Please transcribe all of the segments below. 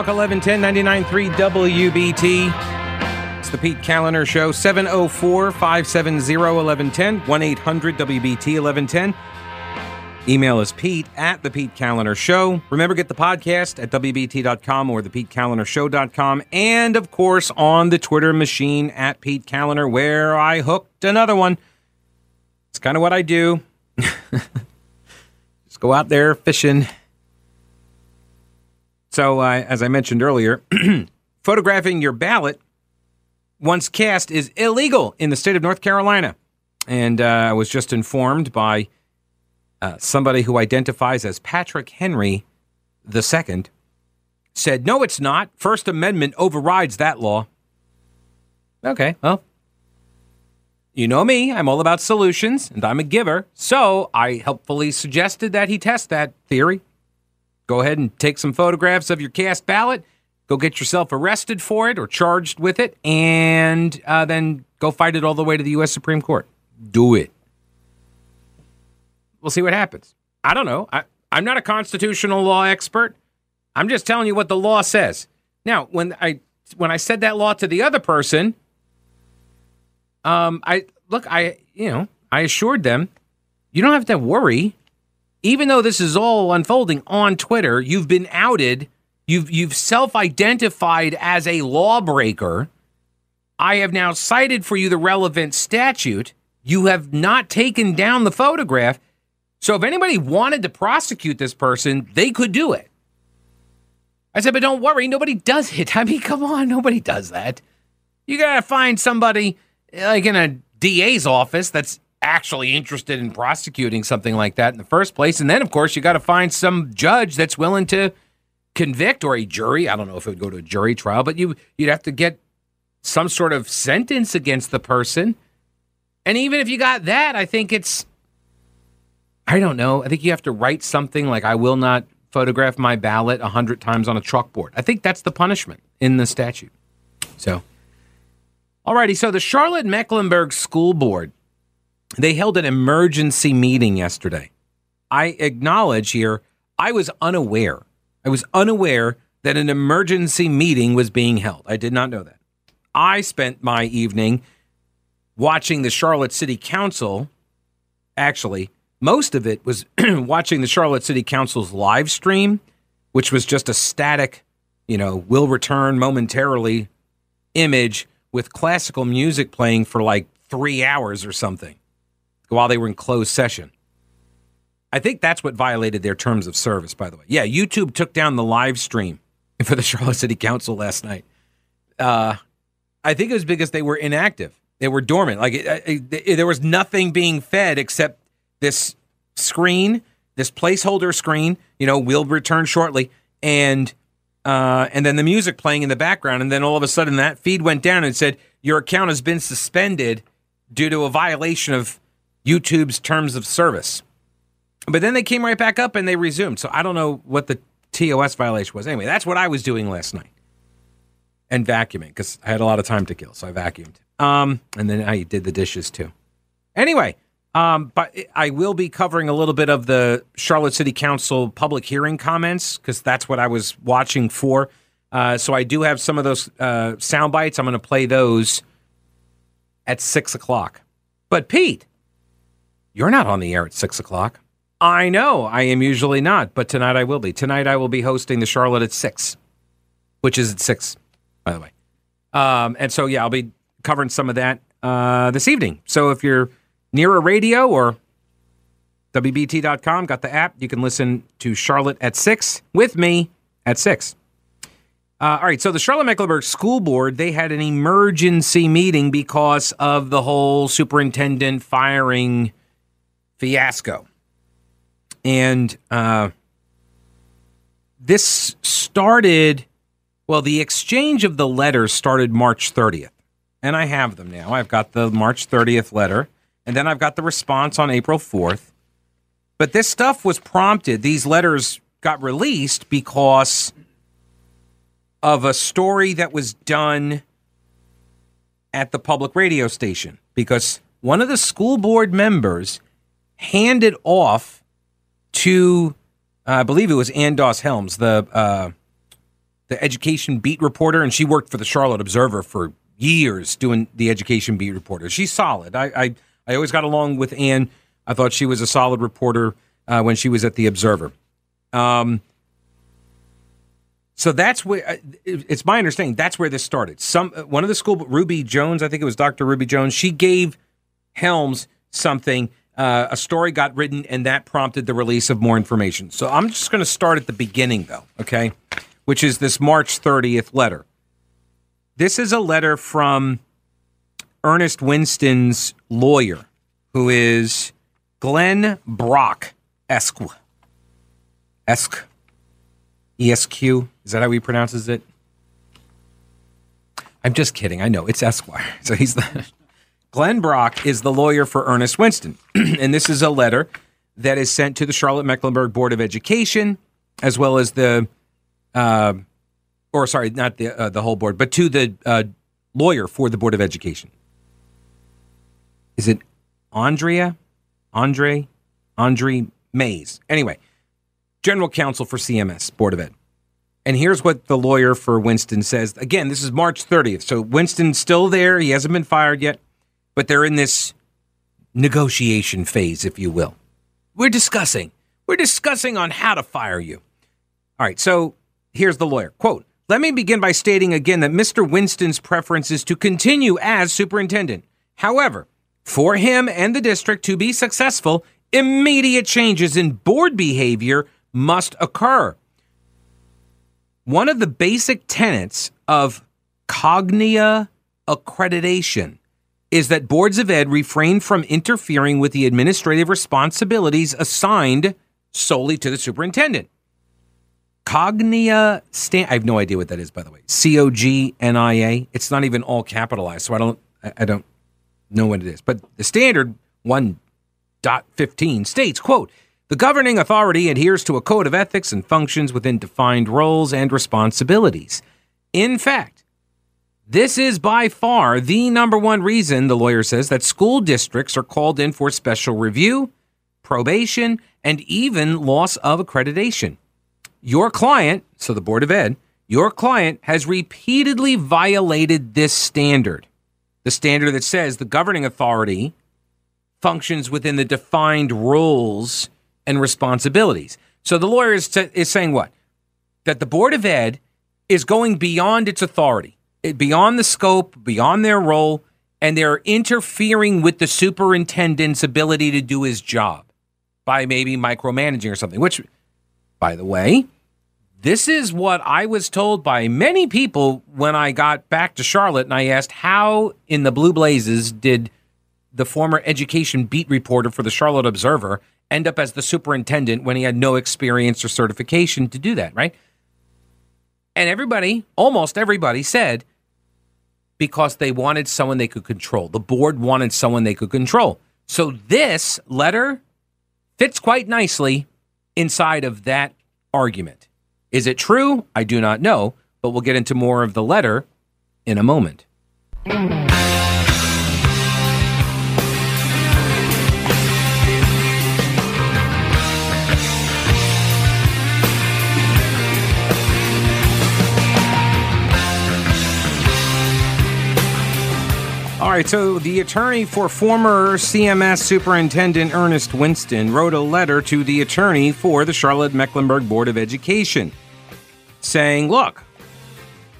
Talk 1110 99.3 WBT. It's the Pete Kaliner Show, 704 570 1110, 1 800 WBT 1110. Email is Pete at the Pete Kaliner Show. Remember, get the podcast at WBT.com or the Pete Show.com. And of course, on the Twitter machine at Pete Kaliner, where I hooked another one. It's kind of what I do. Just go out there fishing. So, uh, as I mentioned earlier, photographing your ballot once cast is illegal in the state of North Carolina. And uh, I was just informed by uh, somebody who identifies as Patrick Henry II said, no, it's not. First Amendment overrides that law. Okay, well, you know me. I'm all about solutions and I'm a giver. So I helpfully suggested that he test that theory. Go ahead and take some photographs of your cast ballot. Go get yourself arrested for it or charged with it, and uh, then go fight it all the way to the U.S. Supreme Court. Do it. We'll see what happens. I don't know. I, I'm not a constitutional law expert. I'm just telling you what the law says. Now, when I when I said that law to the other person, um, I look, I you know, I assured them, you don't have to worry. Even though this is all unfolding on Twitter, you've been outed. You've you've self-identified as a lawbreaker. I have now cited for you the relevant statute. You have not taken down the photograph. So if anybody wanted to prosecute this person, they could do it. I said, but don't worry, nobody does it. I mean, come on, nobody does that. You gotta find somebody like in a DA's office that's actually interested in prosecuting something like that in the first place. And then, of course, you got to find some judge that's willing to convict or a jury. I don't know if it would go to a jury trial, but you you'd have to get some sort of sentence against the person. And even if you got that, I think it's I don't know. I think you have to write something like I will not photograph my ballot a hundred times on a chalkboard. I think that's the punishment in the statute. So Alrighty, so the Charlotte Mecklenburg School Board they held an emergency meeting yesterday. I acknowledge here, I was unaware. I was unaware that an emergency meeting was being held. I did not know that. I spent my evening watching the Charlotte City Council. Actually, most of it was watching the Charlotte City Council's live stream, which was just a static, you know, will return momentarily image with classical music playing for like three hours or something while they were in closed session. I think that's what violated their terms of service, by the way. Yeah, YouTube took down the live stream for the Charlotte City Council last night. Uh, I think it was because they were inactive. They were dormant. Like it, it, it, there was nothing being fed except this screen, this placeholder screen. You know, will return shortly, and uh, and then the music playing in the background, and then all of a sudden that feed went down and said your account has been suspended due to a violation of YouTube's terms of service. But then they came right back up and they resumed. So I don't know what the TOS violation was. Anyway, that's what I was doing last night. And vacuuming because I had a lot of time to kill. So I vacuumed. Um, and then I did the dishes too. Anyway, um, but I will be covering a little bit of the Charlotte City Council public hearing comments because that's what I was watching for. Uh, so I do have some of those uh, sound bites. I'm going to play those at six o'clock. But Pete, you're not on the air at six o'clock. I know I am usually not, but tonight I will be. Tonight I will be hosting the Charlotte at six, which is at six, by the way. Um, and so, yeah, I'll be covering some of that uh, this evening. So if you're near a radio or WBT.com, got the app, you can listen to Charlotte at six with me at six. Uh, all right, so the Charlotte Mecklenburg School Board they had an emergency meeting because of the whole superintendent firing fiasco. And uh, this started, well, the exchange of the letters started March 30th. And I have them now. I've got the March 30th letter, and then I've got the response on April 4th. But this stuff was prompted, these letters got released because of a story that was done at the public radio station. Because one of the school board members handed off to, uh, I believe it was Ann Doss Helms, the uh, the education beat reporter, and she worked for the Charlotte Observer for years doing the education beat reporter. She's solid. I I, I always got along with Ann. I thought she was a solid reporter uh, when she was at the Observer. Um, so that's where uh, it's my understanding that's where this started. Some uh, one of the school Ruby Jones, I think it was Dr. Ruby Jones. She gave Helms something. Uh, a story got written, and that prompted the release of more information. So I'm just going to start at the beginning, though. Okay, which is this March 30th letter. This is a letter from Earnest Winston's lawyer, who is Glenn Brock Esq. Esq. ESQ. Is that how he pronounces it? I'm just kidding. I know it's Esquire. So he's the Glenn Brock is the lawyer for Earnest Winston, and this is a letter that is sent to the Charlotte Mecklenburg Board of Education, as well as the, uh, or sorry, not the uh, the whole board, but to the uh, lawyer for the Board of Education. Is it Andrea, Andre, Andre Mays? Anyway, general counsel for CMS, Board of Ed. And here's what the lawyer for Winston says. Again, this is March 30th. So Winston's still there. He hasn't been fired yet, but they're in this negotiation phase, if you will. We're discussing. We're discussing on how to fire you. All right. So here's the lawyer. Quote, let me begin by stating again that Mr. Winston's preference is to continue as superintendent. However, for him and the district to be successful, immediate changes in board behavior must occur. One of the basic tenets of Cognia accreditation is that boards of ed refrain from interfering with the administrative responsibilities assigned solely to the superintendent. Cognia stand I have no idea what that is by the way. C O G N I A. It's not even all capitalized, so I don't I don't know what it is. But the standard 1.15 states, quote, the governing authority adheres to a code of ethics and functions within defined roles and responsibilities. In fact, this is by far the number one reason, the lawyer says, that school districts are called in for special review, probation, and even loss of accreditation. Your client, so the Board of Ed, your client has repeatedly violated this standard. The standard that says the governing authority functions within the defined roles and responsibilities. So the lawyer is, is saying what? That the Board of Ed is going beyond its authority, beyond the scope, beyond their role, and they're interfering with the superintendent's ability to do his job by maybe micromanaging or something, which, by the way, this is what I was told by many people when I got back to Charlotte and I asked, how in the Blue Blazes did the former education beat reporter for the Charlotte Observer end up as the superintendent when he had no experience or certification to do that, right? And everybody, almost everybody said because they wanted someone they could control. The board wanted someone they could control. So this letter fits quite nicely inside of that argument. Is it true? I do not know, but we'll get into more of the letter in a moment. All right, so the attorney for former CMS Superintendent Earnest Winston wrote a letter to the attorney for the Charlotte Mecklenburg Board of Education saying, look,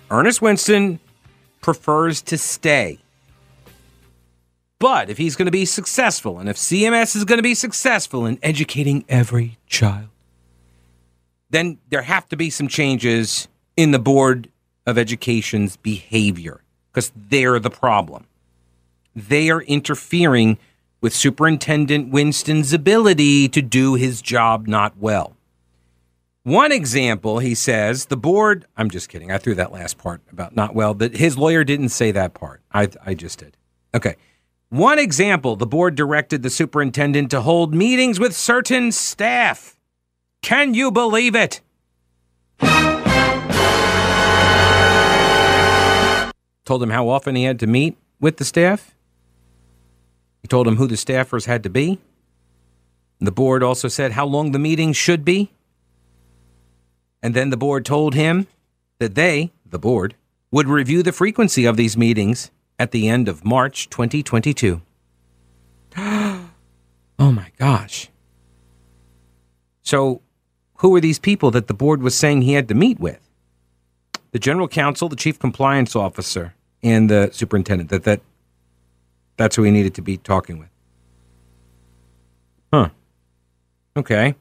Earnest Winston prefers to stay. But if he's going to be successful, and if CMS is going to be successful in educating every child, then there have to be some changes in the Board of Education's behavior because they're the problem they are interfering with Superintendent Winston's ability to do his job not well. One example, he says, the board, I'm just kidding. I threw that last part about not well, but his lawyer didn't say that part. I, I just did. Okay. One example, the board directed the superintendent to hold meetings with certain staff. Can you believe it? Told him how often he had to meet with the staff. He told him who the staffers had to be. The board also said how long the meeting should be. And then the board told him that they, the board, would review the frequency of these meetings at the end of March 2022. oh my gosh. So, who are these people that the board was saying he had to meet with? The general counsel, the chief compliance officer, and the superintendent. That that that's who he needed to be talking with. Huh. Okay.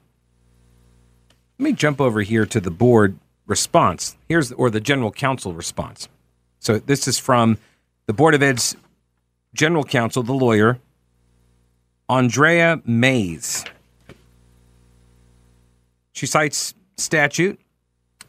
Let me jump over here to the board response. Here's or the general counsel response. So this is from the Board of Ed's general counsel, the lawyer, Andrea Mays. She cites statute,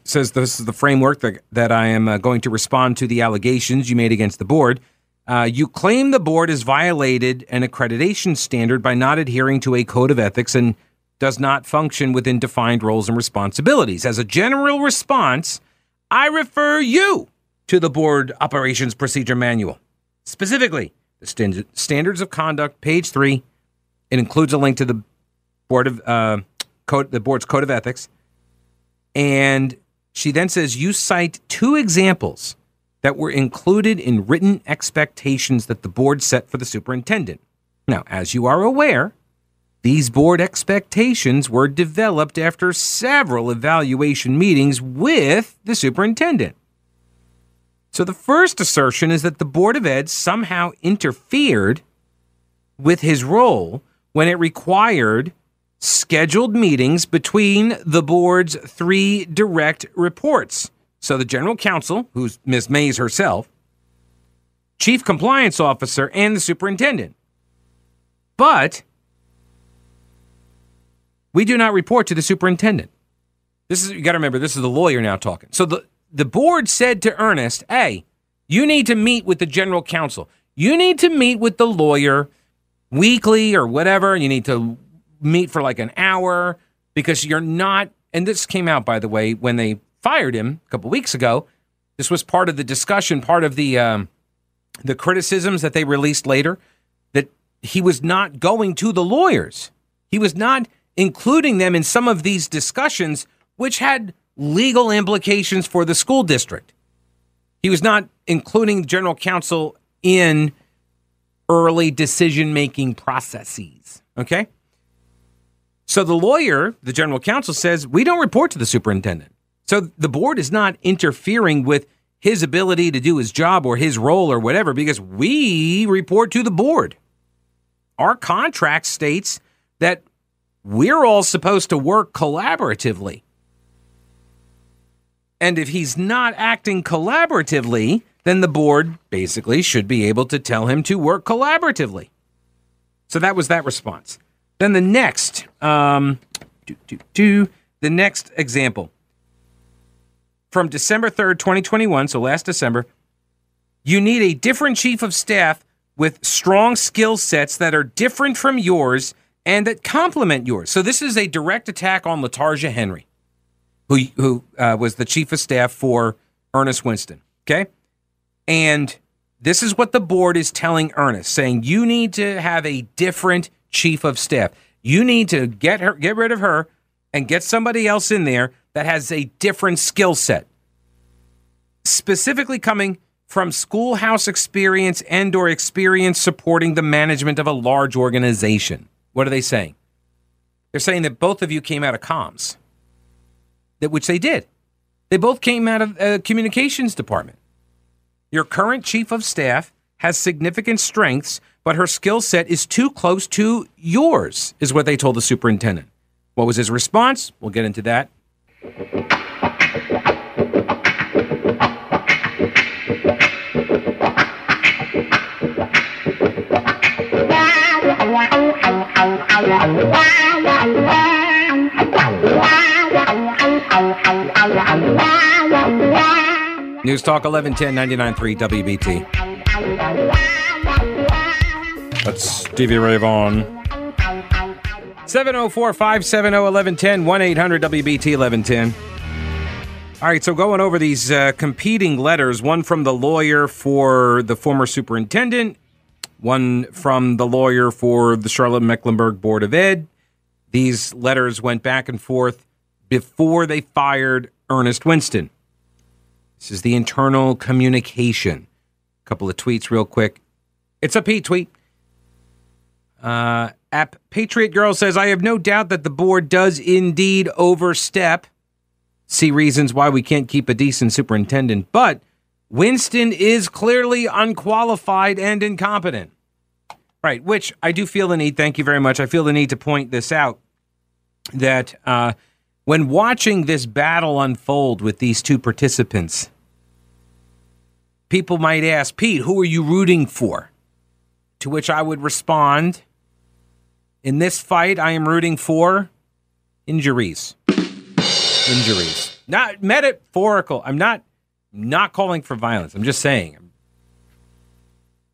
says this is the framework that, that I am uh, going to respond to the allegations you made against the board. Uh, you claim the board has violated an accreditation standard by not adhering to a code of ethics and does not function within defined roles and responsibilities. As a general response, I refer you to the board operations procedure manual. Specifically, the st- standards of conduct, page three. It includes a link to the board of uh, code, the board's code of ethics, and she then says you cite two examples that were included in written expectations that the board set for the superintendent. Now, as you are aware, these board expectations were developed after several evaluation meetings with the superintendent. So the first assertion is that the Board of Ed somehow interfered with his role when it required scheduled meetings between the board's three direct reports. So the general counsel, who's Ms. Mays herself, chief compliance officer, and the superintendent. But we do not report to the superintendent. This is you got to remember this is the lawyer now talking. So the the board said to Earnest, "Hey, you need to meet with the general counsel. You need to meet with the lawyer weekly or whatever. You need to meet for like an hour because you're not and this came out by the way when they fired him a couple weeks ago. This was part of the discussion, part of the um, the criticisms that they released later that he was not going to the lawyers. He was not including them in some of these discussions, which had legal implications for the school district. He was not including general counsel in early decision making processes. Okay? So the lawyer, the general counsel, says we don't report to the superintendent. So the board is not interfering with his ability to do his job or his role or whatever because we report to the board. Our contract states that we're all supposed to work collaboratively. And if he's not acting collaboratively, then the board basically should be able to tell him to work collaboratively. So that was that response. Then the next, um, do, do, do, the next example from December 3rd, 2021, so last December, you need a different chief of staff with strong skill sets that are different from yours and that complement yours. So this is a direct attack on LaTarzja Henry, who who uh, was the chief of staff for Earnest Winston. Okay, and this is what the board is telling Earnest, saying you need to have a different chief of staff. You need to get her, get rid of her, and get somebody else in there that has a different skill set, specifically coming from schoolhouse experience and or experience supporting the management of a large organization. What are they saying? They're saying that both of you came out of comms, that which they did. They both came out of a communications department. Your current chief of staff has significant strengths, but her skill set is too close to yours, is what they told the superintendent. What was his response? We'll get into that. News Talk 1110 99.3 WBT. That's Stevie Ray Vaughan. 704 570 1110 1 800 WBT 1110. All right, so going over these uh, competing letters one from the lawyer for the former superintendent, one from the lawyer for the Charlotte Mecklenburg Board of Ed. These letters went back and forth before they fired Earnest Winston. This is the internal communication. A couple of tweets, real quick. It's a Pete tweet. Uh, app Patriot Girl says, I have no doubt that the board does indeed overstep. See reasons why we can't keep a decent superintendent, but Winston is clearly unqualified and incompetent. Right, which I do feel the need, thank you very much. I feel the need to point this out that uh, when watching this battle unfold with these two participants, people might ask, Pete, who are you rooting for? To which I would respond, in this fight, I am rooting for injuries. injuries. Not metaphorical. I'm not not calling for violence. I'm just saying.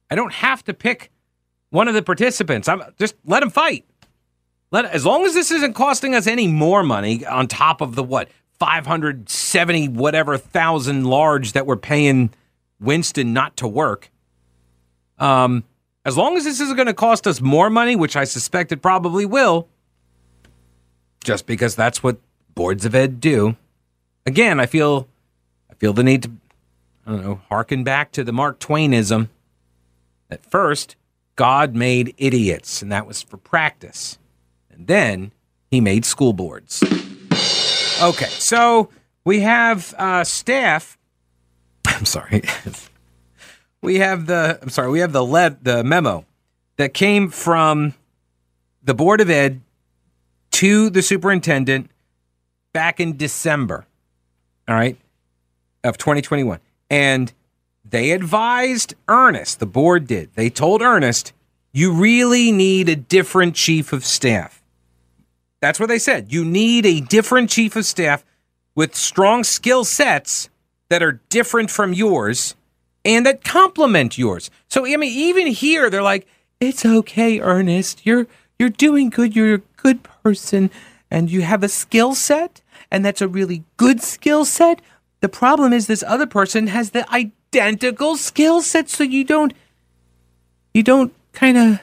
I don't have to pick one of the participants. I'm just let them fight. Let as long as this isn't costing us any more money on top of the what 570 whatever thousand large that we're paying Winston not to work. Um, as long as this isn't going to cost us more money, which I suspect it probably will, just because that's what boards of ed do. Again, I feel I feel the need to I don't know, harken back to the Mark Twainism. At first, God made idiots, and that was for practice. And then he made school boards. Okay, so we have uh, staff. I'm sorry. we have the. I'm sorry. We have the le- the memo that came from the board of ed to the superintendent back in December. All right, of 2021, and they advised Earnest, the board did. They told Earnest, you really need a different chief of staff. That's what they said. You need a different chief of staff with strong skill sets that are different from yours and that complement yours. So I mean even here they're like, "It's okay, Earnest. You're you're doing good. You're a good person and you have a skill set and that's a really good skill set. The problem is this other person has the identical skill set so you don't you don't kind of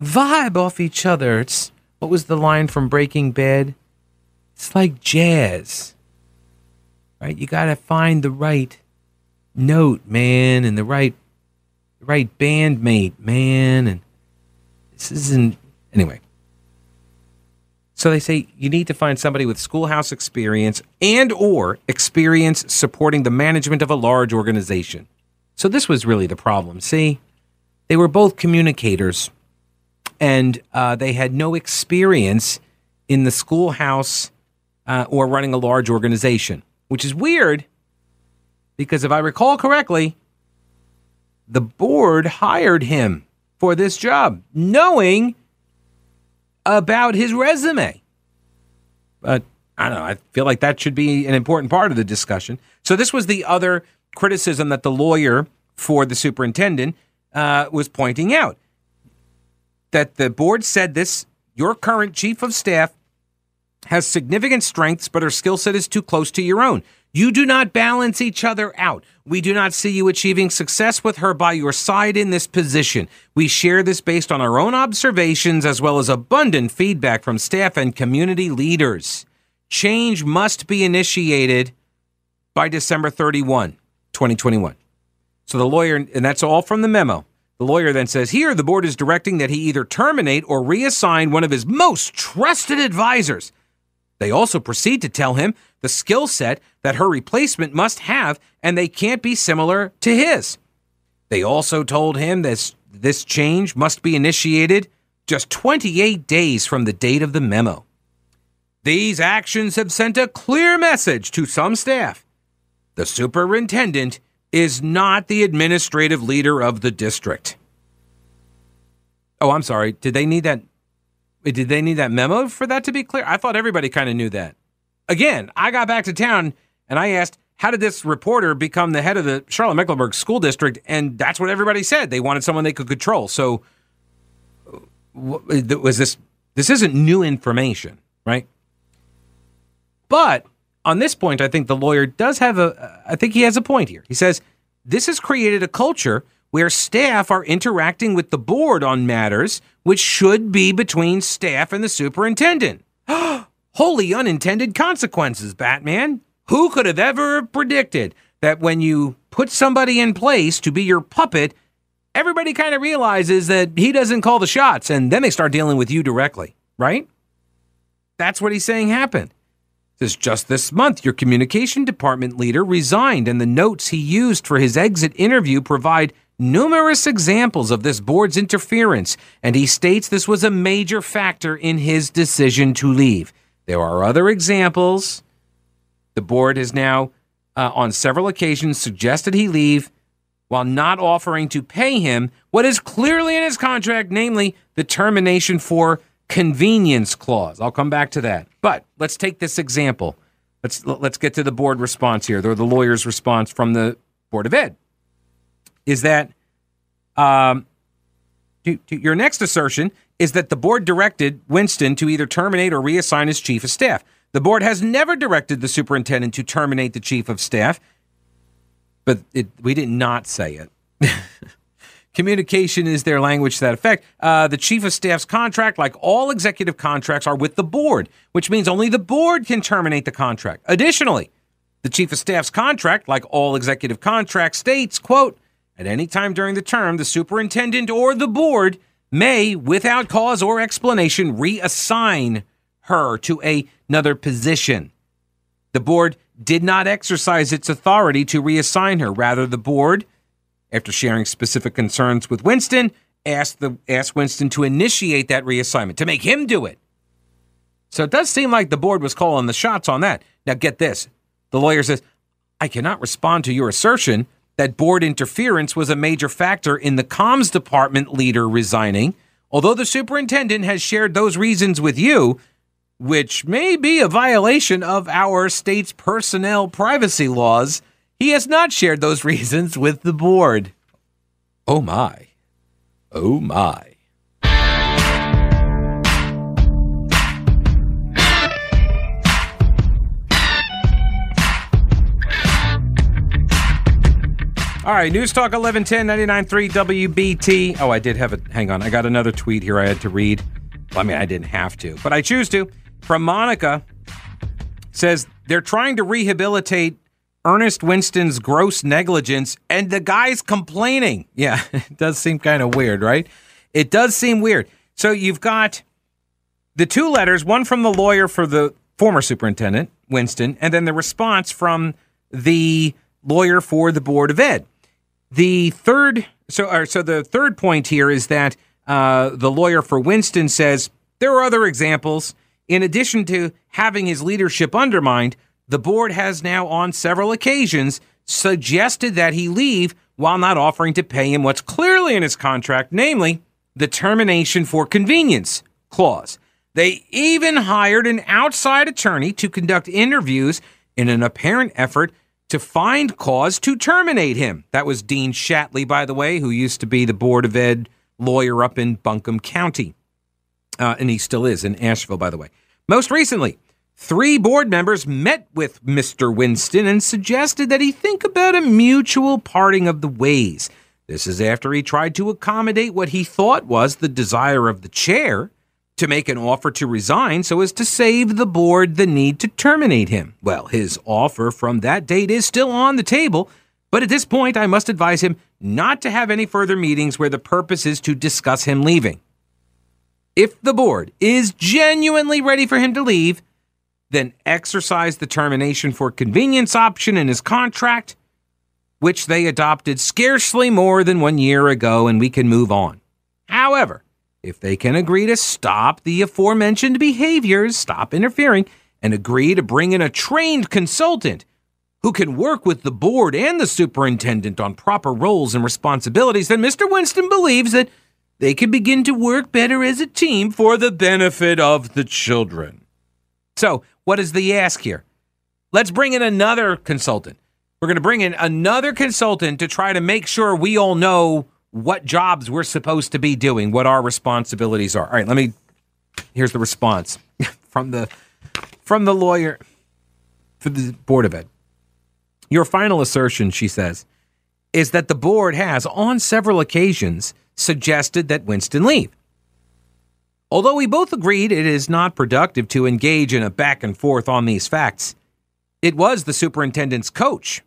vibe off each other. It's what was the line from Breaking Bad? It's like jazz. Right? You got to find the right note, man, and the right the right bandmate, man, and this isn't anyway. So they say you need to find somebody with schoolhouse experience and or experience supporting the management of a large organization. So this was really the problem. See, they were both communicators, and uh, they had no experience in the schoolhouse uh, or running a large organization, which is weird because if I recall correctly, the board hired him for this job, knowing about his resume. But I don't know. I feel like that should be an important part of the discussion. So this was the other criticism that the lawyer for the superintendent uh, was pointing out that the board said this your current chief of staff has significant strengths, but her skill set is too close to your own. You do not balance each other out. We do not see you achieving success with her by your side in this position. We share this based on our own observations as well as abundant feedback from staff and community leaders. Change must be initiated by December 31, 2021. So the lawyer, and that's all from the memo. The lawyer then says, Here, the board is directing that he either terminate or reassign one of his most trusted advisors. They also proceed to tell him the skill set that her replacement must have, and they can't be similar to his. They also told him this, this change must be initiated just 28 days from the date of the memo. These actions have sent a clear message to some staff. The superintendent is not the administrative leader of the district. Oh, I'm sorry. Did they need that? Did they need that memo for that to be clear? I thought everybody kind of knew that again, I got back to town and I asked, how did this reporter become the head of the Charlotte Mecklenburg School District? And that's what everybody said. They wanted someone they could control. So, was this? This isn't new information, right? But on this point, I think the lawyer does have a. Uh, I think he has a point here. He says this has created a culture where staff are interacting with the board on matters which should be between staff and the superintendent. Holy unintended consequences, Batman. Who could have ever predicted that when you put somebody in place to be your puppet, everybody kind of realizes that he doesn't call the shots and then they start dealing with you directly, right? That's what he's saying happened. Just this month, your communication department leader resigned, and the notes he used for his exit interview provide numerous examples of this board's interference, and he states this was a major factor in his decision to leave. There are other examples. The board has now, uh, on several occasions, suggested he leave while not offering to pay him what is clearly in his contract, namely the termination for convenience clause. I'll come back to that. But let's take this example. Let's let's get to the board response here, or the lawyer's response from the Board of Ed. Is that um, to, to your next assertion is that the board directed Winston to either terminate or reassign his chief of staff. The board has never directed the superintendent to terminate the chief of staff, but it, we did not say it. Communication is their language to that effect. Uh, the chief of staff's contract, like all executive contracts, are with the board, which means only the board can terminate the contract. Additionally, the chief of staff's contract, like all executive contracts, states, quote, at any time during the term, the superintendent or the board may, without cause or explanation, reassign her to a, another position. The board did not exercise its authority to reassign her. Rather, the board after sharing specific concerns with Winston, asked the asked Winston to initiate that reassignment, to make him do it. So it does seem like the board was calling the shots on that. Now get this. The lawyer says, I cannot respond to your assertion that board interference was a major factor in the comms department leader resigning, although the superintendent has shared those reasons with you, which may be a violation of our state's personnel privacy laws. He has not shared those reasons with the board. Oh my. Oh my. All right, News Talk 1110 99.3 WBT. Oh, I did have a. Hang on. I got another tweet here I had to read. Well, I mean, I didn't have to, but I choose to. From Monica says they're trying to rehabilitate Earnest Winston's gross negligence, and the guy's complaining. Yeah, it does seem kind of weird, right? It does seem weird. So you've got the two letters, one from the lawyer for the former superintendent, Winston, and then the response from the lawyer for the Board of Ed. The third, so, or, so the third point here is that uh, the lawyer for Winston says there are other examples. In addition to having his leadership undermined, the board has now, on several occasions, suggested that he leave while not offering to pay him what's clearly in his contract, namely the termination for convenience clause. They even hired an outside attorney to conduct interviews in an apparent effort to find cause to terminate him. That was Dean Shatley, by the way, who used to be the Board of Ed lawyer up in Buncombe County. Uh, and he still is in Asheville, by the way. Most recently, Three board members met with Mr. Winston and suggested that he think about a mutual parting of the ways. This is after he tried to accommodate what he thought was the desire of the chair to make an offer to resign so as to save the board the need to terminate him. Well, his offer from that date is still on the table, but at this point, I must advise him not to have any further meetings where the purpose is to discuss him leaving. If the board is genuinely ready for him to leave, then exercise the termination for convenience option in his contract, which they adopted scarcely more than one year ago, and we can move on. However, if they can agree to stop the aforementioned behaviors, stop interfering, and agree to bring in a trained consultant who can work with the board and the superintendent on proper roles and responsibilities, then Mr. Winston believes that they can begin to work better as a team for the benefit of the children. So, what is the ask here? Let's bring in another consultant. We're going to bring in another consultant to try to make sure we all know what jobs we're supposed to be doing, what our responsibilities are. All right, let me here's the response from the from the lawyer for the board of ed. Your final assertion, she says, is that the board has on several occasions suggested that Winston leave. Although we both agreed it is not productive to engage in a back and forth on these facts, it was the superintendent's coach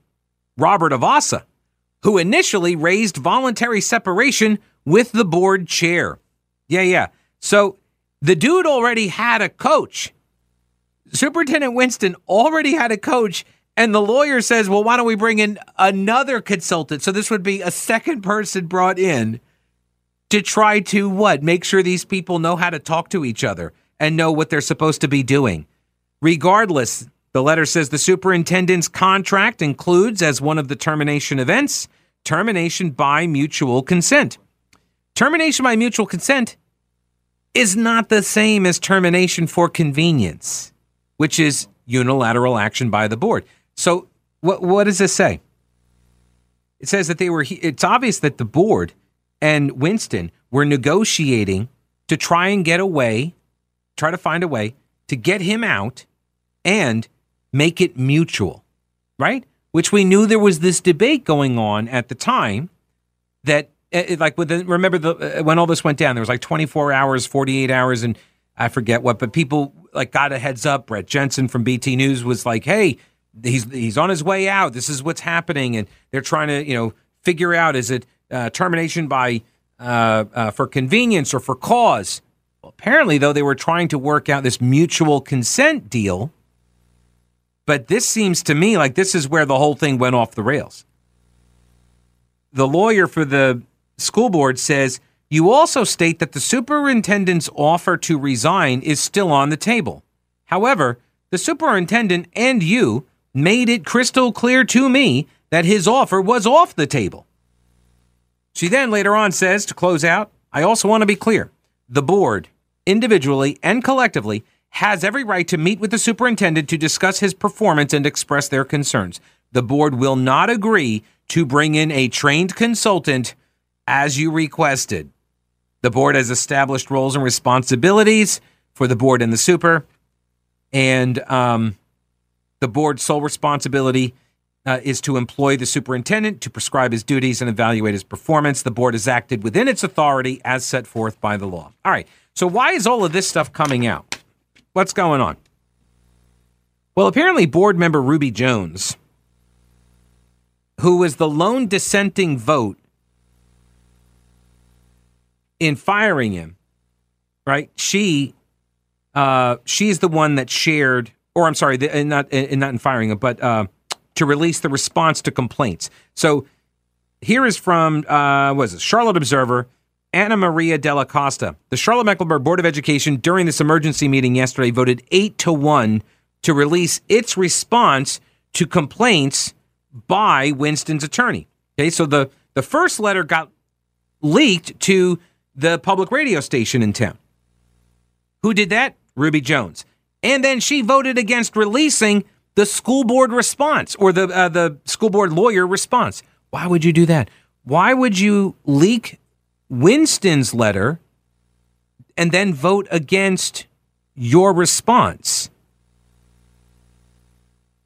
Robert Avossa, who initially raised voluntary separation with the board chair. Yeah, yeah. So the dude already had a coach. Superintendent Winston already had a coach, and the lawyer says, well, why don't we bring in another consultant? So this would be a second person brought in to try to what? Make sure these people know how to talk to each other and know what they're supposed to be doing. Regardless, the letter says the superintendent's contract includes, as one of the termination events, termination by mutual consent. Termination by mutual consent is not the same as termination for convenience, which is unilateral action by the board. So, what, what does this say? It says that they were, it's obvious that the board and Winston were negotiating to try and get away, try to find a way to get him out and make it mutual, right? Which we knew there was this debate going on at the time that, eh, eh, like, remember the, eh, when all this went down, there was like 24 hours, 48 hours, and I forget what, but people like got a heads up. Brett Jensen from BT News was like, hey, he's he's on his way out. This is what's happening, and they're trying to you know figure out is it uh, termination by uh, uh, for convenience or for cause. Well, apparently, though, they were trying to work out this mutual consent deal. But this seems to me like this is where the whole thing went off the rails. The lawyer for the school board says you also state that the superintendent's offer to resign is still on the table. However, the superintendent and you made it crystal clear to me that his offer was off the table. She then later on says to close out, I also want to be clear. The board, individually and collectively, has every right to meet with the superintendent to discuss his performance and express their concerns. The board will not agree to bring in a trained consultant as you requested. The board has established roles and responsibilities for the board and the super, and um, the board's sole responsibility uh, is to employ the superintendent to prescribe his duties and evaluate his performance. The board has acted within its authority as set forth by the law. All right. So, why is all of this stuff coming out? What's going on? Well, apparently, board member Ruby Jones, who was the lone dissenting vote in firing him, right? She, uh, she's the one that shared, or I'm sorry, the, not, in, not in firing him, but uh, to release the response to complaints. So here is from, uh, what is it, Charlotte Observer, Anna Maria Della Costa. The Charlotte Mecklenburg Board of Education during this emergency meeting yesterday voted 8 to 1 to release its response to complaints by Winston's attorney. Okay, so the, the first letter got leaked to the public radio station in town. Who did that? Ruby Jones. And then she voted against releasing the school board response or the uh, the school board lawyer response. Why would you do that? Why would you leak Winston's letter and then vote against your response?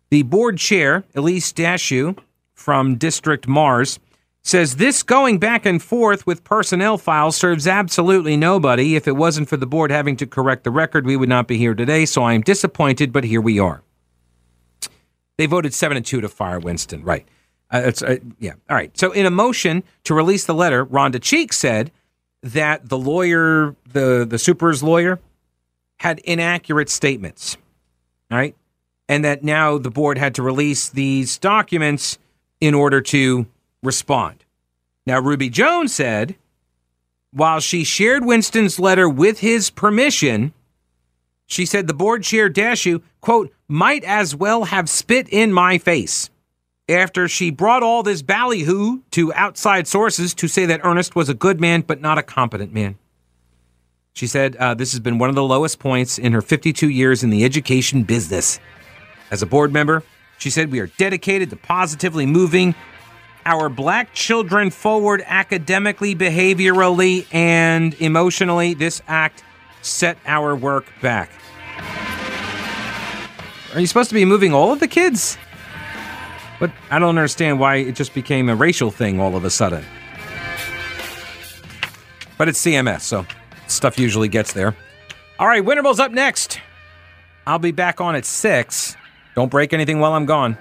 The board chair, Elise Dashew from District Mars, says this going back and forth with personnel files serves absolutely nobody. If it wasn't for the board having to correct the record, we would not be here today. So I am disappointed, but here we are. They voted seven and two to fire Winston. Right. Uh, it's, uh, yeah. All right. So in a motion to release the letter, Rhonda Cheek said that the lawyer, the the super's lawyer, had inaccurate statements. All right. And that now the board had to release these documents in order to respond. Now, Ruby Jones said, while she shared Winston's letter with his permission, she said the board chair Dashew, quote, might as well have spit in my face after she brought all this ballyhoo to outside sources to say that Earnest was a good man but not a competent man. She said uh, this has been one of the lowest points in her 52 years in the education business. As a board member, she said we are dedicated to positively moving our black children forward academically, behaviorally, and emotionally. This act set our work back. Are you supposed to be moving all of the kids? But I don't understand why it just became a racial thing all of a sudden. But it's CMS, so stuff usually gets there. All right, Winterble's up next. I'll be back on at 6. Don't break anything while I'm gone.